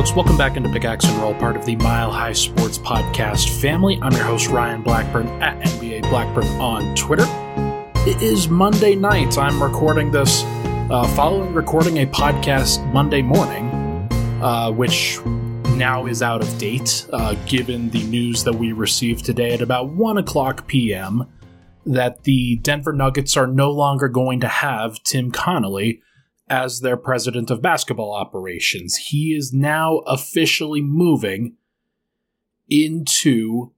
folks. Welcome back into Pickaxe and Roll, part of the Mile High Sports Podcast family. I'm your host, Ryan Blackburn, at NBA Blackburn on Twitter. It is Monday night. I'm recording this uh, following recording a podcast Monday morning, uh, which now is out of date, uh, given the news that we received today at about 1 o'clock p.m. that the Denver Nuggets are no longer going to have Tim Connelly as their president of basketball operations. He is now officially moving into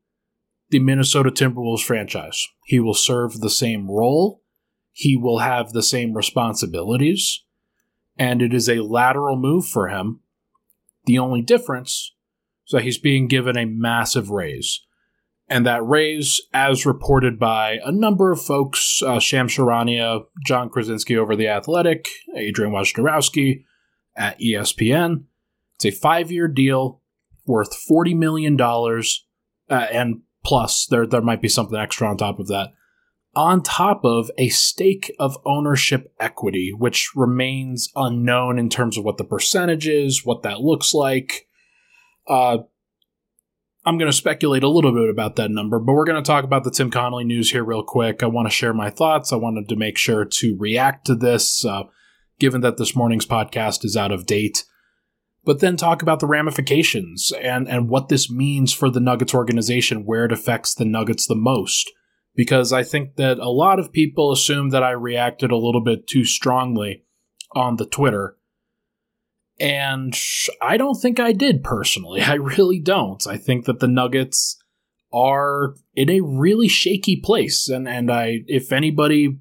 the Minnesota Timberwolves franchise. He will serve the same role, he will have the same responsibilities, and it is a lateral move for him. The only difference is that he's being given a massive raise and that raise, as reported by a number of folks, uh, Shams Charania, Jon Krawczynski over The Athletic, Adrian Wojnarowski at ESPN, it's a five-year deal worth $40 million, uh, and plus there, there might be something extra on top of that, on top of a stake of ownership equity, which remains unknown in terms of what the percentage is, what that looks like. Uh, I'm going to speculate a little bit about that number, but we're going to talk about the Tim Connelly news here real quick. I want to share my thoughts. I wanted to make sure to react to this, uh, given that this morning's podcast is out of date, but then talk about the ramifications and, and what this means for the Nuggets organization, where it affects the Nuggets the most. Because I think that a lot of people assume that I reacted a little bit too strongly on the Twitter and I don't think I did personally. I really don't. I think that the Nuggets are in a really shaky place. And, and I, if anybody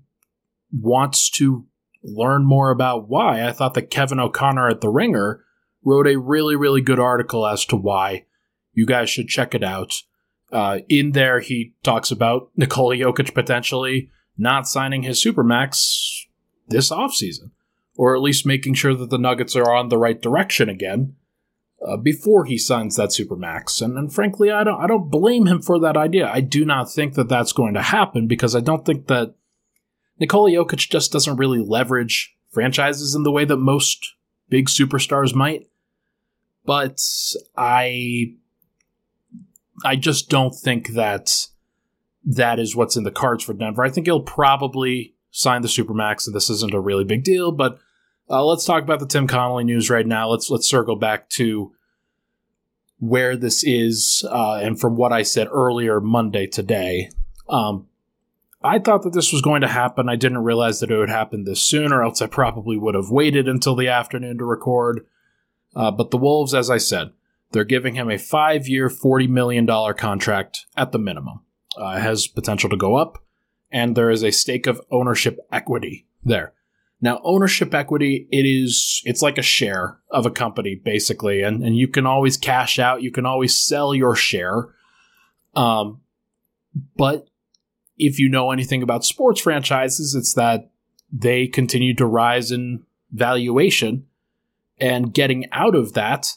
wants to learn more about why, I thought that Kevin O'Connor at The Ringer wrote a really, really good article as to why. You guys should check it out. Uh, in there, he talks about Nikola Jokic potentially not signing his Supermax this offseason or at least making sure that the Nuggets are on the right direction again uh, before he signs that supermax. And, and frankly, I don't I don't blame him for that idea. I do not think that that's going to happen because I don't think that Nikola Jokic just doesn't really leverage franchises in the way that most big superstars might. But I I just don't think that that is what's in the cards for Denver. I think he'll probably signed the supermax, and this isn't a really big deal. But uh, let's talk about the Tim Connelly news right now. Let's let's circle back to where this is, uh, and from what I said earlier Monday today. Um, I thought that this was going to happen. I didn't realize that it would happen this soon, or else I probably would have waited until the afternoon to record. Uh, but the Wolves, as I said, they're giving him a five year, $40 million contract at the minimum. Uh, has potential to go up and there is a stake of ownership equity there. Now, ownership equity, it is, it's like a share of a company, basically, and, and you can always cash out, you can always sell your share. Um, but if you know anything about sports franchises, it's that they continue to rise in valuation, and getting out of that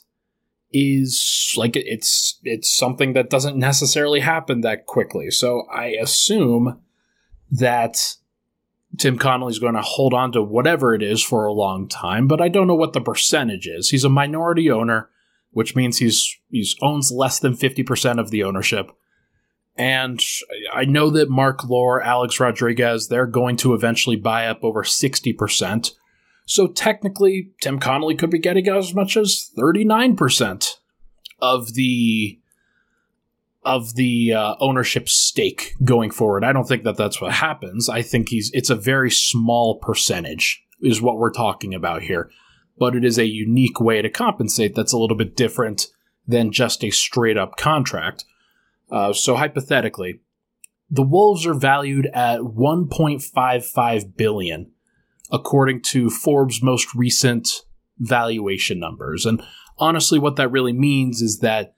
is like it's it's something that doesn't necessarily happen that quickly. So I assume that Tim Connelly's going to hold on to whatever it is for a long time, but I don't know what the percentage is. He's a minority owner, which means he's he's owns less than 50% of the ownership. And I know that Mark Lore, Alex Rodriguez, they're going to eventually buy up over 60%. So technically, Tim Connelly could be getting as much as 39% of the of the uh, ownership stake going forward. I don't think that that's what happens. I think he's it's a very small percentage is what we're talking about here, but it is a unique way to compensate that's a little bit different than just a straight up contract. Uh, so hypothetically, the Wolves are valued at 1.55 billion, according to Forbes' most recent valuation numbers. And honestly, what that really means is that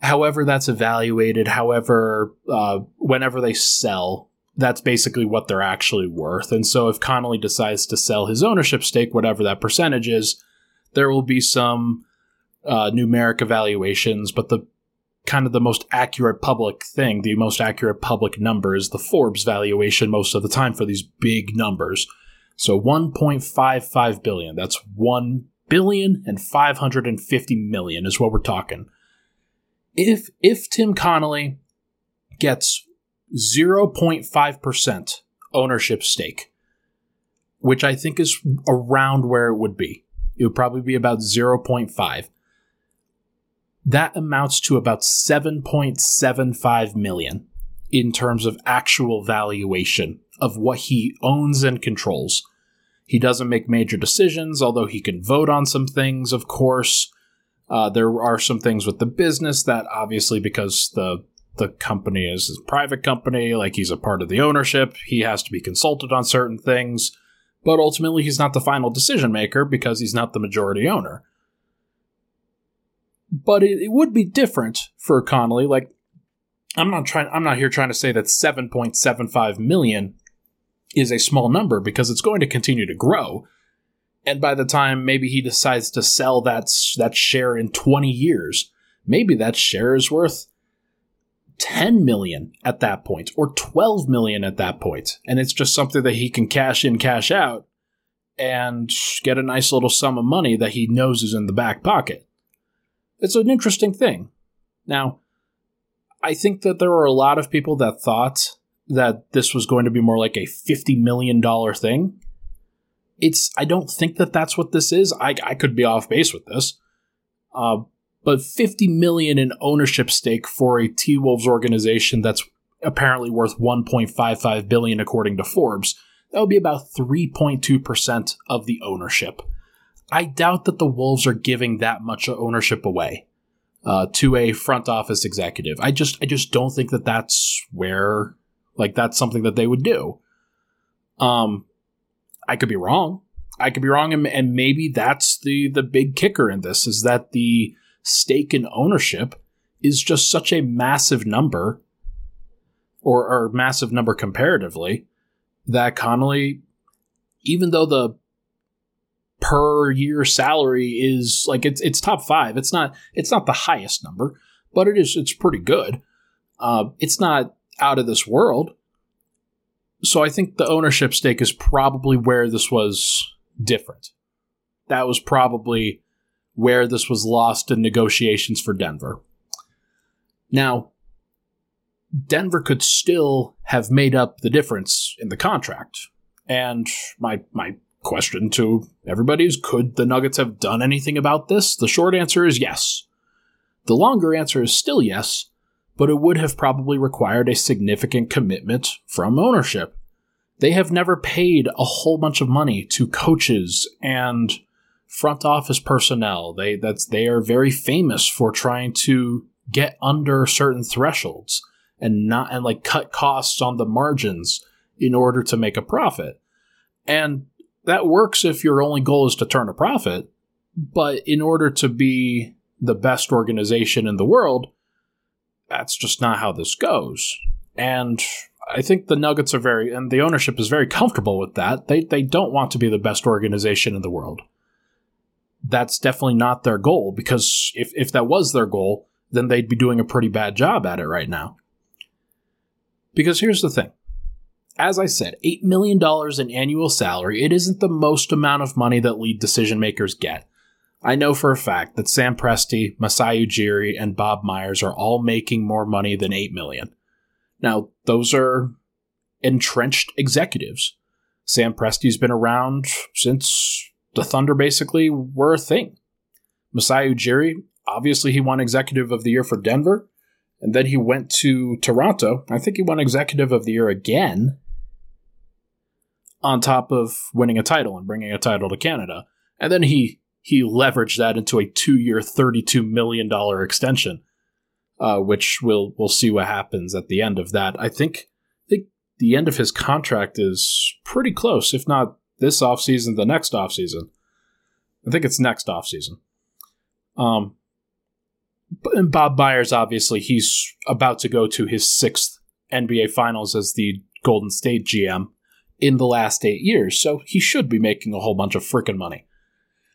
however that's evaluated, however, uh, whenever they sell, that's basically what they're actually worth. And so if Connelly decides to sell his ownership stake, whatever that percentage is, there will be some uh, numeric evaluations, but the kind of the most accurate public thing, the most accurate public number is the Forbes valuation most of the time for these big numbers. So 1.55 billion, that's 1 billion and 550 million is what we're talking. If if Tim Connelly gets 0.5% ownership stake, which I think is around where it would be. It would probably be about 0.5. That amounts to about 7.75 million in terms of actual valuation of what he owns and controls. He doesn't make major decisions, although he can vote on some things, of course. Uh, there are some things with the business that obviously, because the the company is a private company, like he's a part of the ownership, he has to be consulted on certain things. But ultimately, he's not the final decision maker because he's not the majority owner. But it, it would be different for Connelly. Like, I'm not trying. I'm not here trying to say that 7.75 million is a small number because it's going to continue to grow. And by the time maybe he decides to sell that that share in 20 years, maybe that share is worth 10 million at that point or 12 million at that point. And it's just something that he can cash in cash out and get a nice little sum of money that he knows is in the back pocket. It's an interesting thing. Now i think that there were a lot of people that thought that this was going to be more like a 50 million dollar thing it's i don't think that that's what this is i, I could be off base with this uh, but 50 million in ownership stake for a T-Wolves organization that's apparently worth 1.55 billion according to Forbes. That would be about 3.2% of the ownership. I doubt that the Wolves are giving that much ownership away uh, to a front office executive. I just I just don't think that that's where like that's something that they would do. Um, I could be wrong. I could be wrong, and, and maybe that's the the big kicker in this is that the stake in ownership is just such a massive number, or, or massive number comparatively, that Connelly, even though the per year salary is like it's it's top five, it's not it's not the highest number, but it is it's pretty good. Uh, it's not out of this world. So I think the ownership stake is probably where this was different. That was probably where this was lost in negotiations for Denver. Now, Denver could still have made up the difference in the contract. And my my question to everybody is could the Nuggets have done anything about this? The short answer is yes. The longer answer is still yes, but it would have probably required a significant commitment from ownership. They have never paid a whole bunch of money to coaches and front office personnel. They that's they are very famous for trying to get under certain thresholds and not and like cut costs on the margins in order to make a profit. And that works if your only goal is to turn a profit, but in order to be the best organization in the world, that's just not how this goes. And I think the Nuggets are very and the ownership is very comfortable with that. They they don't want to be the best organization in the world that's definitely not their goal because if, if that was their goal, then they'd be doing a pretty bad job at it right now. Because here's the thing. As I said, $8 million in annual salary, it isn't the most amount of money that lead decision makers get. I know for a fact that Sam Presti, Masai Ujiri, and Bob Myers are all making more money than 8 million. Now, those are entrenched executives. Sam Presti's been around since the Thunder basically were a thing. Masai Ujiri, obviously, he won Executive of the Year for Denver, and then he went to Toronto. I think he won Executive of the Year again, on top of winning a title and bringing a title to Canada. And then he he leveraged that into a two-year, thirty-two million dollar extension, uh, which we'll we'll see what happens at the end of that. I think I think the end of his contract is pretty close, if not this offseason, the next offseason. I think it's next offseason. Um, and Bob Myers, obviously, he's about to go to his sixth NBA Finals as the Golden State GM in the last eight years, so he should be making a whole bunch of freaking money.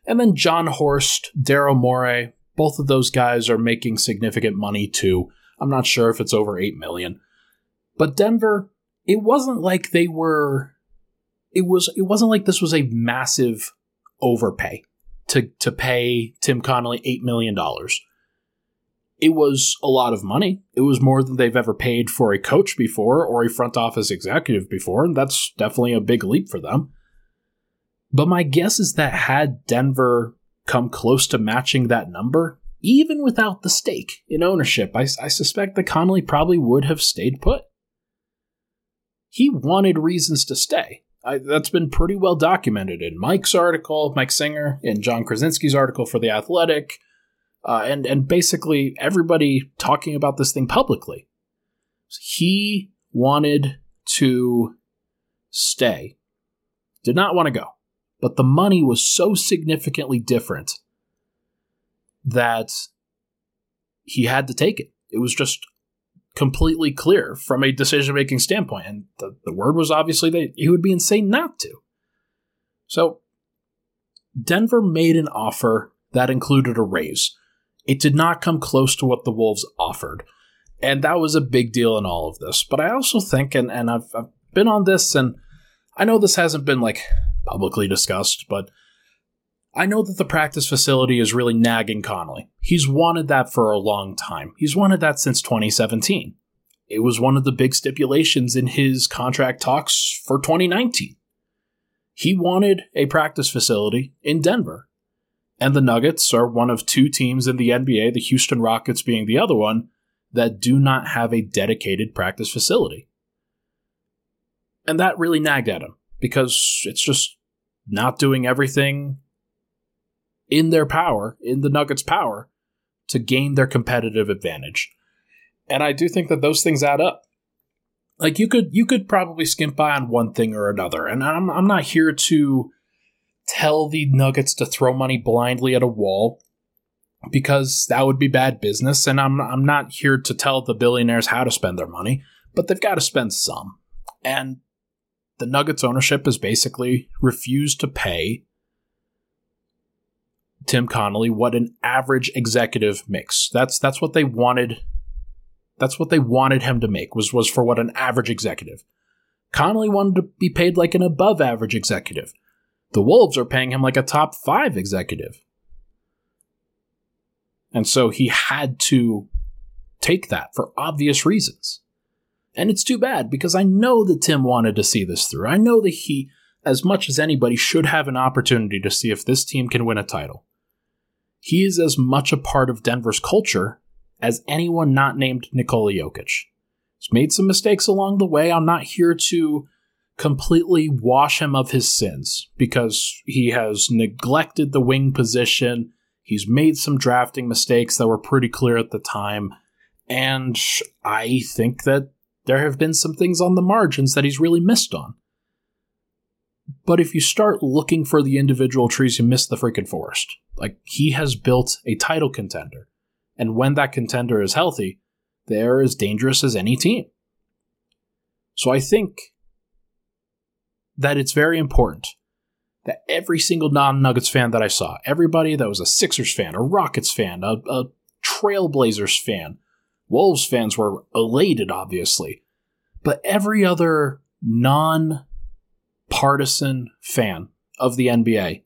And then Jon Horst, Daryl Morey, both of those guys are making significant money too. I'm not sure if it's over eight million, but Denver, it wasn't like they were it was it wasn't like this was a massive overpay to to pay Tim Connelly eight million dollars. It was a lot of money. It was more than they've ever paid for a coach before or a front office executive before, and that's definitely a big leap for them. But my guess is that had Denver come close to matching that number, even without the stake in ownership, I, I suspect that Connelly probably would have stayed put. He wanted reasons to stay. I, that's been pretty well documented in Mike's article, Mike Singer, in Jon Krawczynski's article for The Athletic, uh, and, and basically everybody talking about this thing publicly. He wanted to stay, did not want to go, but the money was so significantly different that he had to take it. It was just completely clear from a decision making standpoint. And the, the word was obviously that he would be insane not to. So Denver made an offer that included a raise. It did not come close to what the Wolves offered. And that was a big deal in all of this. But I also think, and, and I've, I've been on this, and I know this hasn't been like publicly discussed, but I know that the practice facility is really nagging Connelly. He's wanted that for a long time. He's wanted that since 2017. It was one of the big stipulations in his contract talks for 2019. He wanted a practice facility in Denver. And the Nuggets are one of two teams in the NBA, the Houston Rockets being the other one, that do not have a dedicated practice facility. And that really nagged at him because it's just not doing everything in their power, in the Nuggets' power, to gain their competitive advantage. And I do think that those things add up. Like you could you could probably skimp by on one thing or another. And I'm I'm not here to tell the Nuggets to throw money blindly at a wall because that would be bad business and I'm I'm not here to tell the billionaires how to spend their money, but they've got to spend some. And the Nuggets ownership has basically refused to pay Tim Connelly what an average executive makes. That's that's what they wanted. That's what they wanted him to make was was for what an average executive. Connolly wanted to be paid like an above average executive. The Wolves are paying him like a top five executive. And so he had to take that for obvious reasons. And it's too bad because I know that Tim wanted to see this through. I know that he, as much as anybody, should have an opportunity to see if this team can win a title he is as much a part of Denver's culture as anyone not named Nikola Jokic. He's made some mistakes along the way. I'm not here to completely wash him of his sins because he has neglected the wing position. He's made some drafting mistakes that were pretty clear at the time. And I think that there have been some things on the margins that he's really missed on. But if you start looking for the individual trees, you miss the freaking forest. Like, he has built a title contender. And when that contender is healthy, they're as dangerous as any team. So I think that it's very important that every single non Nuggets fan that I saw, everybody that was a Sixers fan, a Rockets fan, a, a Trailblazers fan, Wolves fans were elated, obviously, but every other non partisan fan of the NBA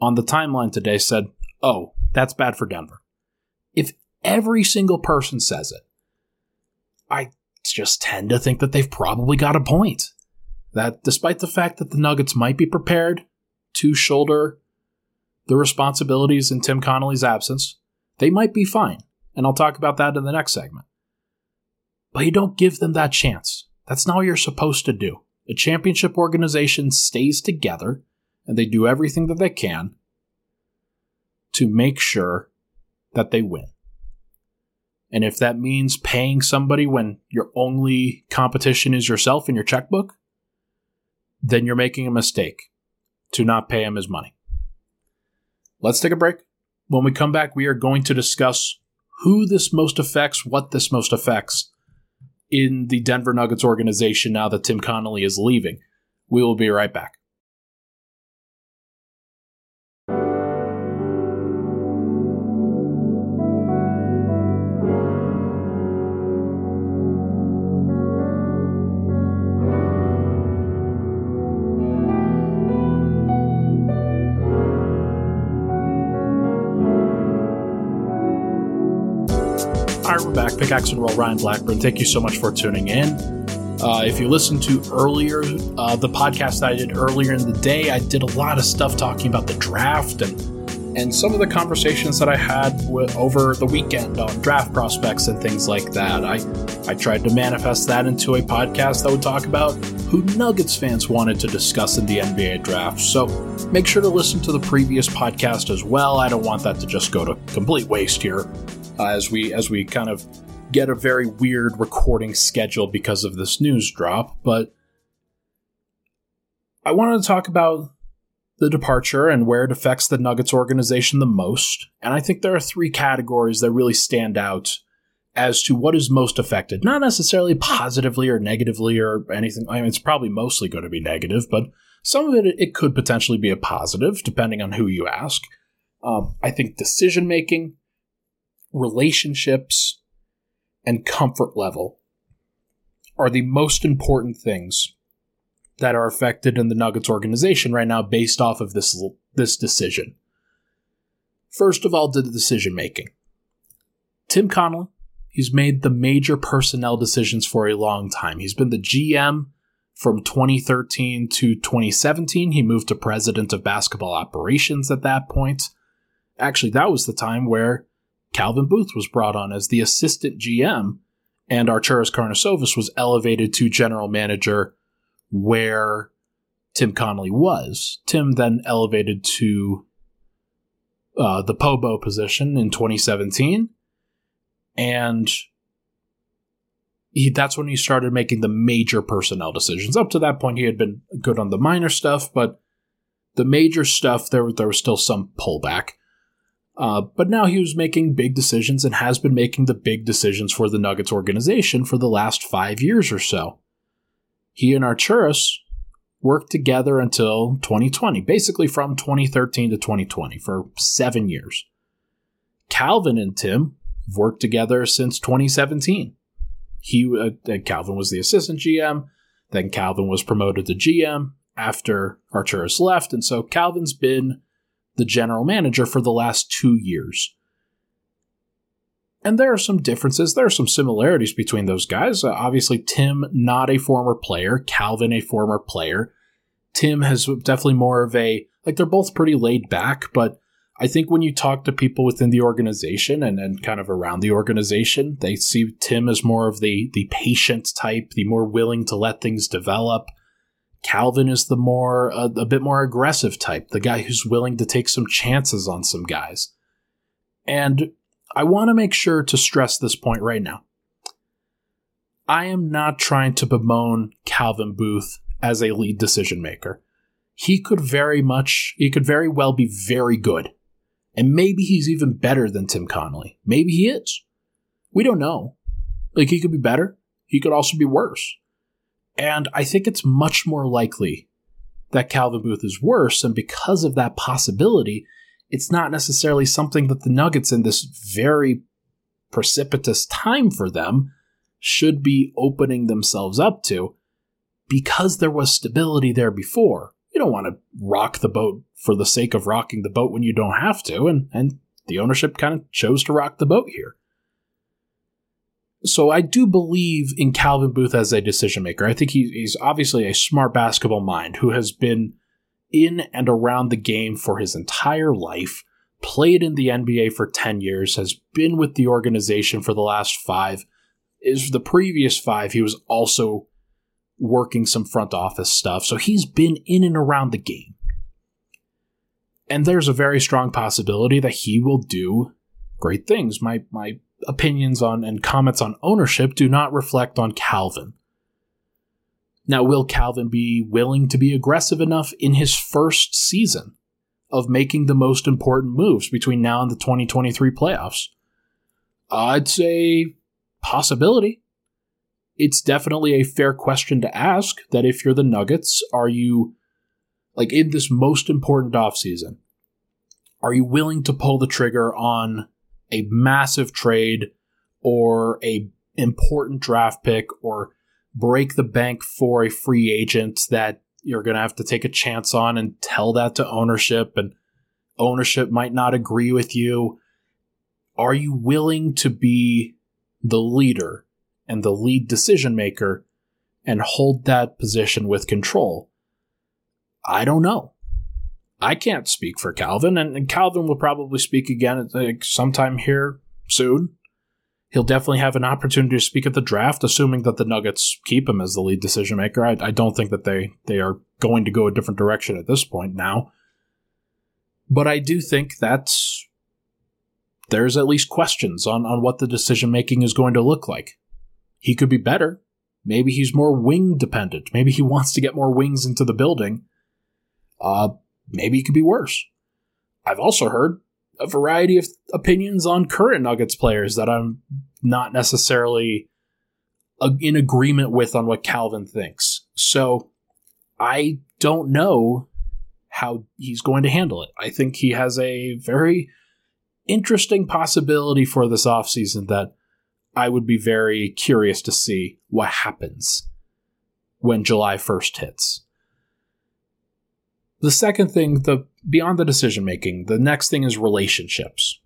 on the timeline today said, Oh, that's bad for Denver. If every single person says it, I just tend to think that they've probably got a point. That despite the fact that the Nuggets might be prepared to shoulder the responsibilities in Tim Connelly's absence, they might be fine. And I'll talk about that in the next segment. But you don't give them that chance. That's not what you're supposed to do. A championship organization stays together and they do everything that they can to make sure that they win. And if that means paying somebody when your only competition is yourself and your checkbook, then you're making a mistake to not pay him his money. Let's take a break. When we come back, we are going to discuss who this most affects, what this most affects, in the Denver Nuggets organization now that Tim Connelly is leaving. We will be right back. Pickaxe and Roll Ryan Blackburn. Thank you so much for tuning in. Uh, if you listened to earlier, uh, the podcast that I did earlier in the day, I did a lot of stuff talking about the draft and and some of the conversations that I had with, over the weekend on draft prospects and things like that. I I tried to manifest that into a podcast that would talk about who Nuggets fans wanted to discuss in the NBA draft. So make sure to listen to the previous podcast as well. I don't want that to just go to complete waste here uh, as we as we kind of get a very weird recording schedule because of this news drop, but I wanted to talk about the departure and where it affects the Nuggets organization the most. And I think there are three categories that really stand out as to what is most affected. Not necessarily positively or negatively or anything. I mean, it's probably mostly going to be negative, but some of it it could potentially be a positive, depending on who you ask. Um, I think decision making, relationships, and comfort level are the most important things that are affected in the Nuggets organization right now based off of this this decision. First of all, the decision making. Tim Connelly, he's made the major personnel decisions for a long time. He's been the GM from 2013 to 2017. He moved to president of basketball operations at that point. Actually, that was the time where Calvin Booth was brought on as the assistant GM, and Arturas Karnisovas was elevated to general manager where Tim Connelly was. Tim then elevated to uh, the Pobo position in 2017, and he, that's when he started making the major personnel decisions. Up to that point, he had been good on the minor stuff, but the major stuff there there was still some pullback. Uh, but now he was making big decisions and has been making the big decisions for the Nuggets organization for the last five years or so. He and Arturas worked together until 2020, basically from 2013 to 2020 for seven years. Calvin and Tim have worked together since 2017. He uh, Calvin was the assistant GM, then Calvin was promoted to GM after Arturas left, and so Calvin's been the general manager for the last two years. And there are some differences. There are some similarities between those guys. Uh, obviously, Tim, not a former player, Calvin, a former player. Tim has definitely more of a, like, they're both pretty laid back, but I think when you talk to people within the organization and, and kind of around the organization, they see Tim as more of the, the patient type, the more willing to let things develop. Calvin is the more a, a bit more aggressive type, the guy who's willing to take some chances on some guys. And I want to make sure to stress this point right now. I am not trying to bemoan Calvin Booth as a lead decision maker. He could very much, he could very well be very good. And maybe he's even better than Tim Connelly. Maybe he is. We don't know. Like, he could be better. He could also be worse. And I think it's much more likely that Calvin Booth is worse. And because of that possibility, it's not necessarily something that the Nuggets in this very precipitous time for them should be opening themselves up to because there was stability there before. You don't want to rock the boat for the sake of rocking the boat when you don't have to, and, and the ownership kind of chose to rock the boat here. So I do believe in Calvin Booth as a decision maker. I think he, he's obviously a smart basketball mind who has been in and around the game for his entire life, played in the NBA for 10 years, has been with the organization for the last five. Is the previous five, he was also working some front office stuff. So he's been in and around the game. And there's a very strong possibility that he will do great things. My my opinions on and comments on ownership do not reflect on Calvin. Now, will Calvin be willing to be aggressive enough in his first season of making the most important moves between now and the 2023 playoffs? I'd say possibility. It's definitely a fair question to ask that if you're the Nuggets, are you like in this most important offseason, are you willing to pull the trigger on a massive trade or a important draft pick or break the bank for a free agent that you're going to have to take a chance on and tell that to ownership and ownership might not agree with you are you willing to be the leader and the lead decision maker and hold that position with control? I don't know. I can't speak for Calvin, and, and Calvin will probably speak again like, sometime here soon. He'll definitely have an opportunity to speak at the draft, assuming that the Nuggets keep him as the lead decision maker. I, I don't think that they, they are going to go a different direction at this point now. But I do think that there's at least questions on, on what the decision making is going to look like. He could be better. Maybe he's more wing dependent. Maybe he wants to get more wings into the building. Uh, maybe it could be worse. I've also heard a variety of opinions on current Nuggets players that I'm not necessarily uh, in agreement with on what Calvin thinks. So I don't know how he's going to handle it. I think he has a very interesting possibility for this offseason that I would be very curious to see what happens when July 1st hits. The second thing, the beyond the decision making, the next thing is relationships.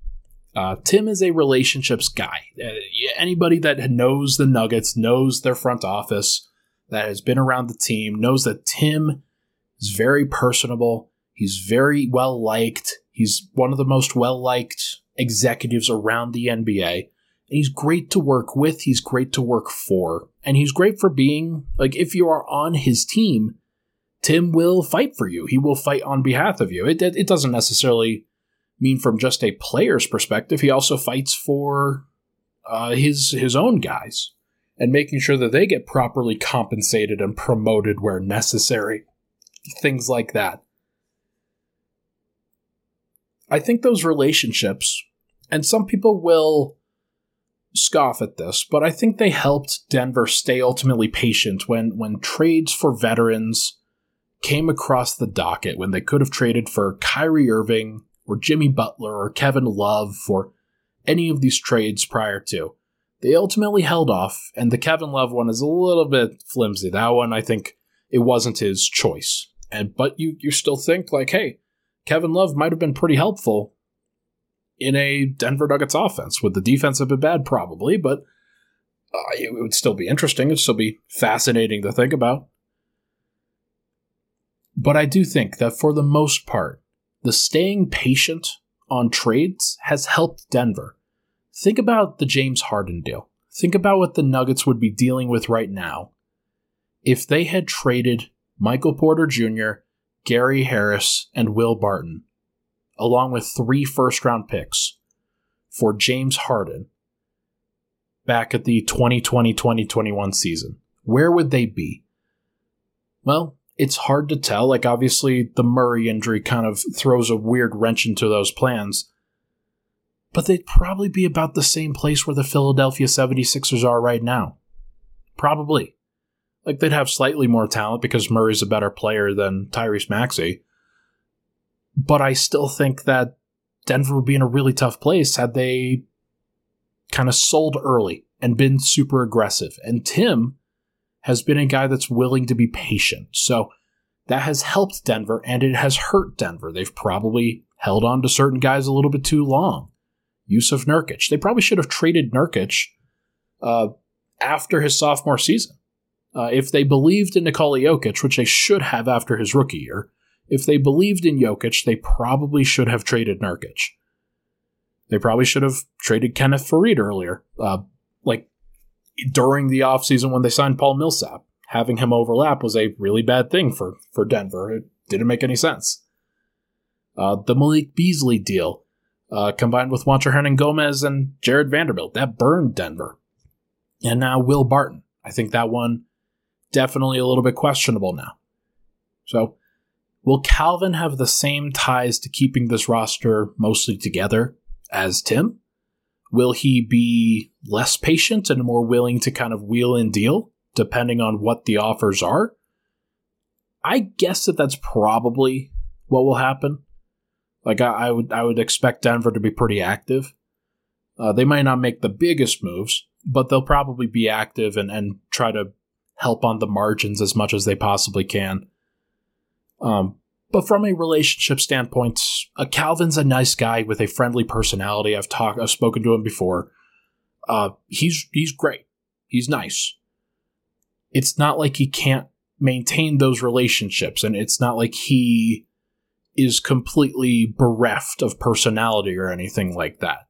Uh, Tim is a relationships guy. Uh, anybody that knows the Nuggets, knows their front office, that has been around the team, knows that Tim is very personable. He's very well liked. He's one of the most well liked executives around the NBA. And he's great to work with. He's great to work for. And he's great for being, like, if you are on his team, Tim will fight for you. He will fight on behalf of you. It, it doesn't necessarily mean from just a player's perspective. He also fights for uh, his his own guys and making sure that they get properly compensated and promoted where necessary. Things like that. I think those relationships, and some people will scoff at this, but I think they helped Denver stay ultimately patient when when trades for veterans came across the docket when they could have traded for Kyrie Irving or Jimmy Butler or Kevin Love for any of these trades prior to. They ultimately held off, and the Kevin Love one is a little bit flimsy. That one, I think, it wasn't his choice. And but you you still think like, hey, Kevin Love might have been pretty helpful in a Denver Nuggets offense. Would the defense have been bad? Probably, but uh, it would still be interesting. It'd still be fascinating to think about. But I do think that for the most part, the staying patient on trades has helped Denver. Think about the James Harden deal. Think about what the Nuggets would be dealing with right now if they had traded Michael Porter Jr., Gary Harris, and Will Barton, along with three first round picks for James Harden back at the 2020 2021 season. Where would they be? Well, it's hard to tell. Like, obviously, the Murray injury kind of throws a weird wrench into those plans. But they'd probably be about the same place where the Philadelphia 76ers are right now. Probably. Like, they'd have slightly more talent because Murray's a better player than Tyrese Maxey. But I still think that Denver would be in a really tough place had they kind of sold early and been super aggressive. And Tim has been a guy that's willing to be patient. So that has helped Denver and it has hurt Denver. They've probably held on to certain guys a little bit too long. Jusuf Nurkic. They probably should have traded Nurkic uh, after his sophomore season. Uh, if they believed in Nikola Jokic, which they should have after his rookie year, if they believed in Jokic, they probably should have traded Nurkic. They probably should have traded Kenneth Faried earlier. Uh, like during the offseason when they signed Paul Millsap. Having him overlap was a really bad thing for, for Denver. It didn't make any sense. Uh, the Malik Beasley deal, uh, combined with Juancho Hernangomez and Jarred Vanderbilt, that burned Denver. And now Will Barton. I think that one definitely a little bit questionable now. So, will Calvin have the same ties to keeping this roster mostly together as Tim? Will he be less patient and more willing to kind of wheel and deal depending on what the offers are? I guess that that's probably what will happen. Like I, I would, I would expect Denver to be pretty active. Uh, they might not make the biggest moves, but they'll probably be active and, and try to help on the margins as much as they possibly can. Um, but from a relationship standpoint, uh, Calvin's a nice guy with a friendly personality. I've talked, I've spoken to him before. Uh, he's he's great. He's nice. It's not like he can't maintain those relationships, and it's not like he is completely bereft of personality or anything like that.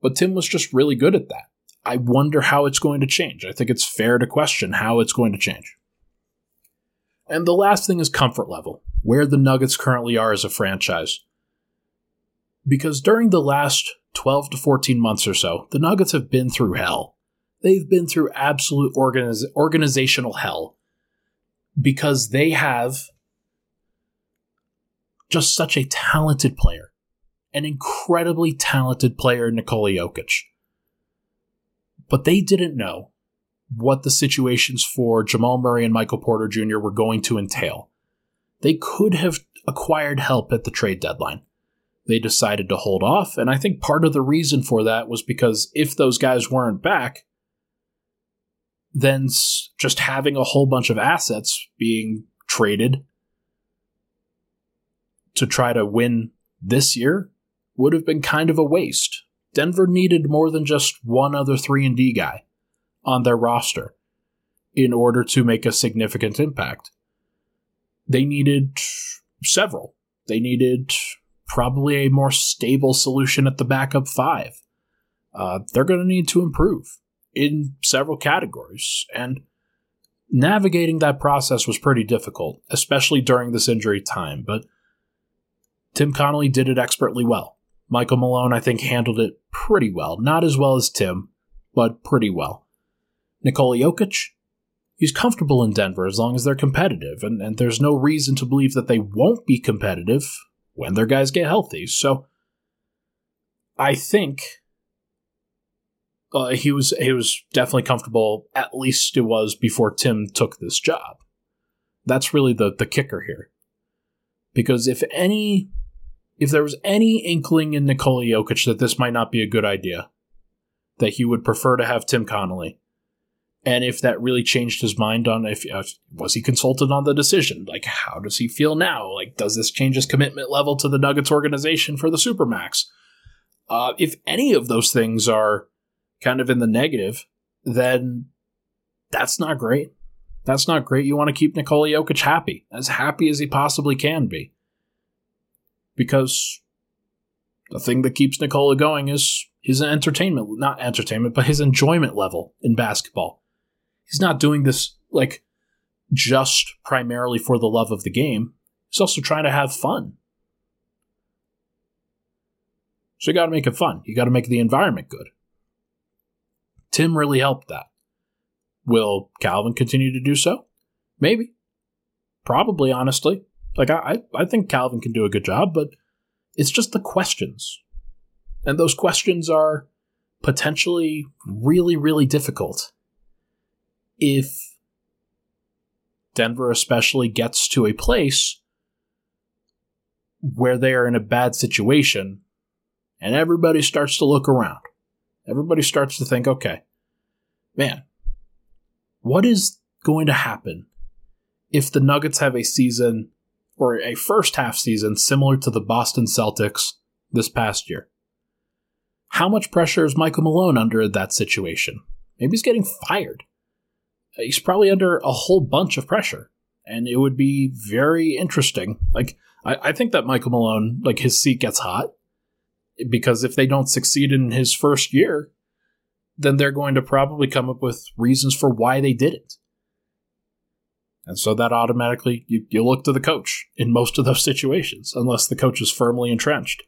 But Tim was just really good at that. I wonder how it's going to change. I think it's fair to question how it's going to change. And the last thing is comfort level, where the Nuggets currently are as a franchise. Because during the last 12 to 14 months or so, the Nuggets have been through hell. They've been through absolute organiz- organizational hell because they have just such a talented player, an incredibly talented player, Nikola Jokic. But they didn't know what the situations for Jamal Murray and Michael Porter Jr. were going to entail. They could have acquired help at the trade deadline. They decided to hold off, and I think part of the reason for that was because if those guys weren't back, then just having a whole bunch of assets being traded to try to win this year would have been kind of a waste. Denver needed more than just one other 3 and D guy on their roster in order to make a significant impact. They needed several. They needed probably a more stable solution at the backup 5. Uh, they're going to need to improve in several categories and navigating that process was pretty difficult, especially during this injury time, but Tim Connelly did it expertly well. Michael Malone, I think, handled it pretty well. Not as well as Tim, but pretty well. Nikola Jokic, he's comfortable in Denver as long as they're competitive, and, and there's no reason to believe that they won't be competitive when their guys get healthy. So I think uh, he was he was definitely comfortable. At least it was before Tim took this job. That's really the the kicker here, because if any if there was any inkling in Nikola Jokic that this might not be a good idea, that he would prefer to have Tim Connelly, and if that really changed his mind on if was he consulted on the decision, like how does he feel now? Like does this change his commitment level to the Nuggets organization for the Supermax? Uh, if any of those things are kind of in the negative, then that's not great. That's not great. You want to keep Nikola Jokic happy, as happy as he possibly can be because the thing that keeps Nikola going is his entertainment, not entertainment, but his enjoyment level in basketball. He's not doing this like just primarily for the love of the game. He's also trying to have fun. So you got to make it fun. You got to make the environment good. Tim really helped that. Will Calvin continue to do so? Maybe. Probably, honestly. Like I, I think Calvin can do a good job, but it's just the questions. And those questions are potentially really, really difficult. If Denver especially gets to a place where they are in a bad situation and everybody starts to look around. Everybody starts to think, okay, man, what is going to happen if the Nuggets have a season or a first half season similar to the Boston Celtics this past year. How much pressure is Michael Malone under that situation? Maybe he's getting fired. He's probably under a whole bunch of pressure. And it would be very interesting. Like, I, I think that Michael Malone, like, his seat gets hot because if they don't succeed in his first year, then they're going to probably come up with reasons for why they didn't. And so that automatically, you, you look to the coach in most of those situations, unless the coach is firmly entrenched.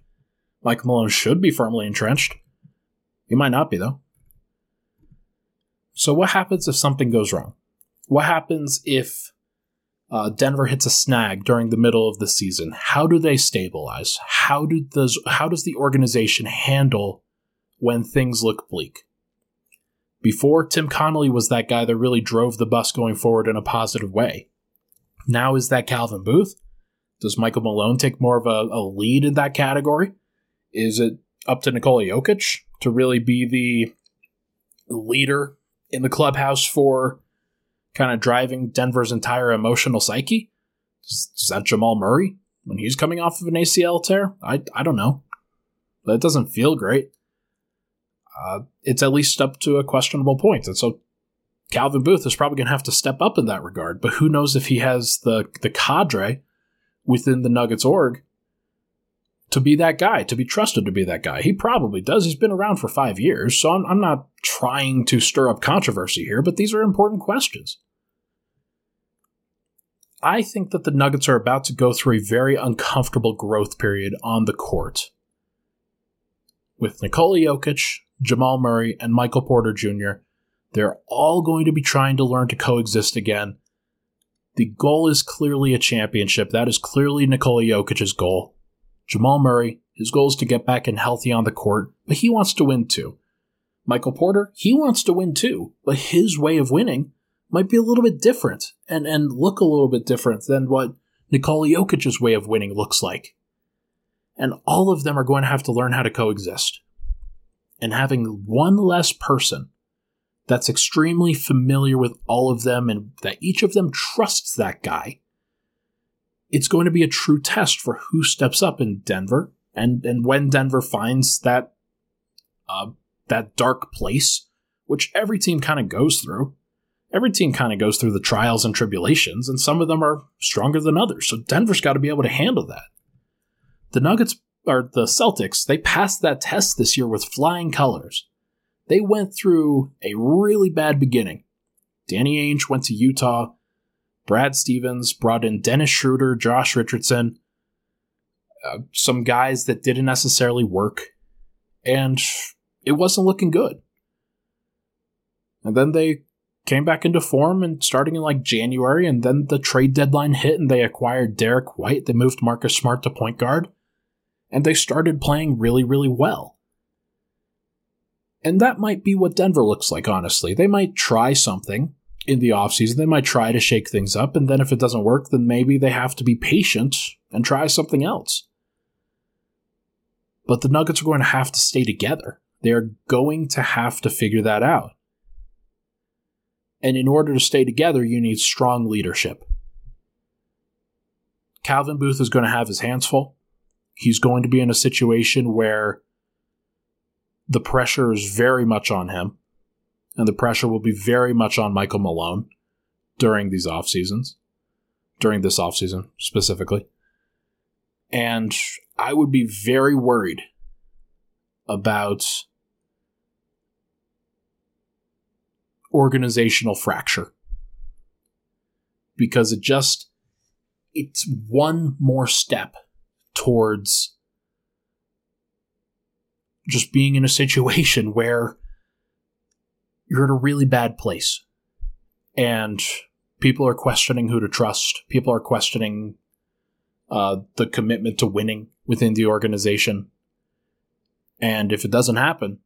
Mike Malone should be firmly entrenched. He might not be, though. So, what happens if something goes wrong? What happens if uh, Denver hits a snag during the middle of the season? How do they stabilize? How do those? How does the organization handle when things look bleak? Before, Tim Connelly was that guy that really drove the bus going forward in a positive way. Now is that Calvin Booth? Does Michael Malone take more of a, a lead in that category? Is it up to Nikola Jokic to really be the leader in the clubhouse for kind of driving Denver's entire emotional psyche? Is, that Jamal Murray when he's coming off of an ACL tear? I, I don't know. That doesn't feel great. uh, it's at least up to a questionable point. And so Calvin Booth is probably going to have to step up in that regard. But who knows if he has the the cadre within the Nuggets org to be that guy, to be trusted to be that guy. He probably does. He's been around for five years, so I'm, I'm not trying to stir up controversy here, but these are important questions. I think that the Nuggets are about to go through a very uncomfortable growth period on the court. With Nikola Jokic, Jamal Murray, and Michael Porter Jr., they're all going to be trying to learn to coexist again. The goal is clearly a championship. That is clearly Nikola Jokic's goal. Jamal Murray, his goal is to get back and healthy on the court, but he wants to win too. Michael Porter, he wants to win too, but his way of winning might be a little bit different and, and look a little bit different than what Nikola Jokic's way of winning looks like. And all of them are going to have to learn how to coexist. And having one less person that's extremely familiar with all of them and that each of them trusts that guy, it's going to be a true test for who steps up in Denver. And, and when Denver finds that uh, that dark place, which every team kind of goes through, every team kind of goes through the trials and tribulations, and some of them are stronger than others. So Denver's got to be able to handle that. The Nuggets or the Celtics, they passed that test this year with flying colors. They went through a really bad beginning. Danny Ainge went to Utah. Brad Stevens brought in Dennis Schroeder, Josh Richardson, uh, some guys that didn't necessarily work, and it wasn't looking good. And then they came back into form and starting in like January, and then the trade deadline hit and they acquired Derrick White. They moved Marcus Smart to point guard, and they started playing really, really well. And that might be what Denver looks like, honestly. They might try something in the offseason. They might try to shake things up, and then if it doesn't work, then maybe they have to be patient and try something else. But the Nuggets are going to have to stay together. They are going to have to figure that out. And in order to stay together, you need strong leadership. Calvin Booth is going to have his hands full. He's going to be in a situation where the pressure is very much on him, and the pressure will be very much on Michael Malone during these off seasons, during this off season specifically. And I would be very worried about organizational fracture because it just it's one more step towards just being in a situation where you're in a really bad place and people are questioning who to trust people are questioning uh, the commitment to winning within the organization and if it doesn't happen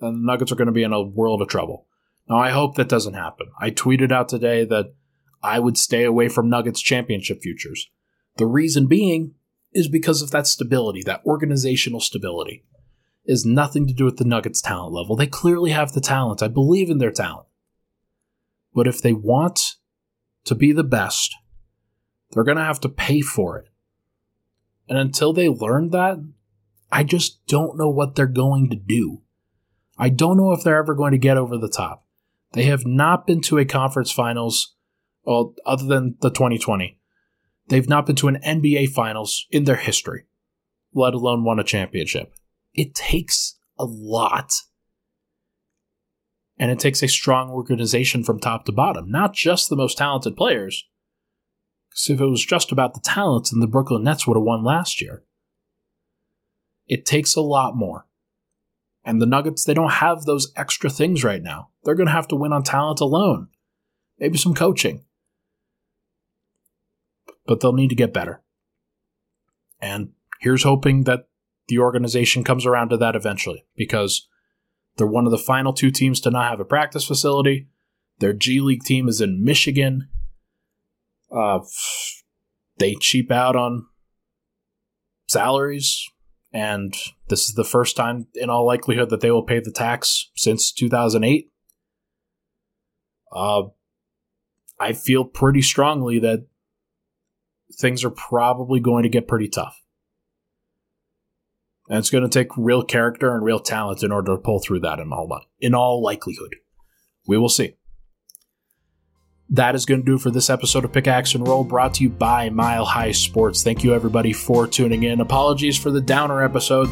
then the nuggets are going to be in a world of trouble now, I hope that doesn't happen. I tweeted out today that I would stay away from Nuggets championship futures. The reason being is because of that stability, that organizational stability. Has nothing to do with the Nuggets talent level. They clearly have the talent. I believe in their talent. But if they want to be the best, they're going to have to pay for it. And until they learn that, I just don't know what they're going to do. I don't know if they're ever going to get over the top. They have not been to a conference finals, well, other than the 2020. They've not been to an NBA finals in their history, let alone won a championship. It takes a lot. And it takes a strong organization from top to bottom, not just the most talented players. Because if it was just about the talent, then the Brooklyn Nets would have won last year. It takes a lot more. And the Nuggets, they don't have those extra things right now. They're going to have to win on talent alone, maybe some coaching. But they'll need to get better. And here's hoping that the organization comes around to that eventually because they're one of the final two teams to not have a practice facility. Their G League team is in Michigan. Uh, they cheap out on salaries and this is the first time, in all likelihood, that they will pay the tax since 2008. Uh, I feel pretty strongly that things are probably going to get pretty tough. And it's going to take real character and real talent in order to pull through that in all, in all likelihood. We will see. That is going to do for this episode of Pickaxe and Roll, brought to you by Mile High Sports. Thank you, everybody, for tuning in. Apologies for the downer episode.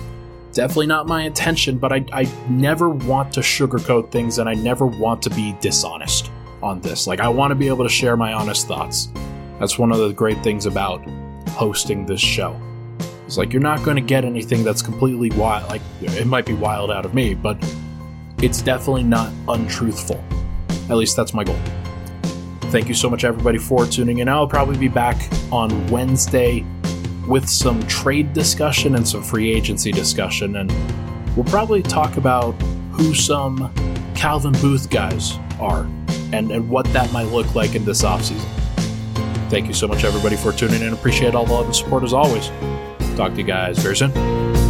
Definitely not my intention, but I, I never want to sugarcoat things and I never want to be dishonest on this. Like, I want to be able to share my honest thoughts. That's one of the great things about hosting this show. It's like you're not going to get anything that's completely wild. Like it might be wild out of me, but it's definitely not untruthful. At least that's my goal. Thank you so much, everybody, for tuning in. I'll probably be back on Wednesday with some trade discussion and some free agency discussion, and we'll probably talk about who some Calvin Booth guys are and, and what that might look like in this offseason. Thank you so much, everybody, for tuning in. Appreciate all the love and support as always. Talk to you guys very soon.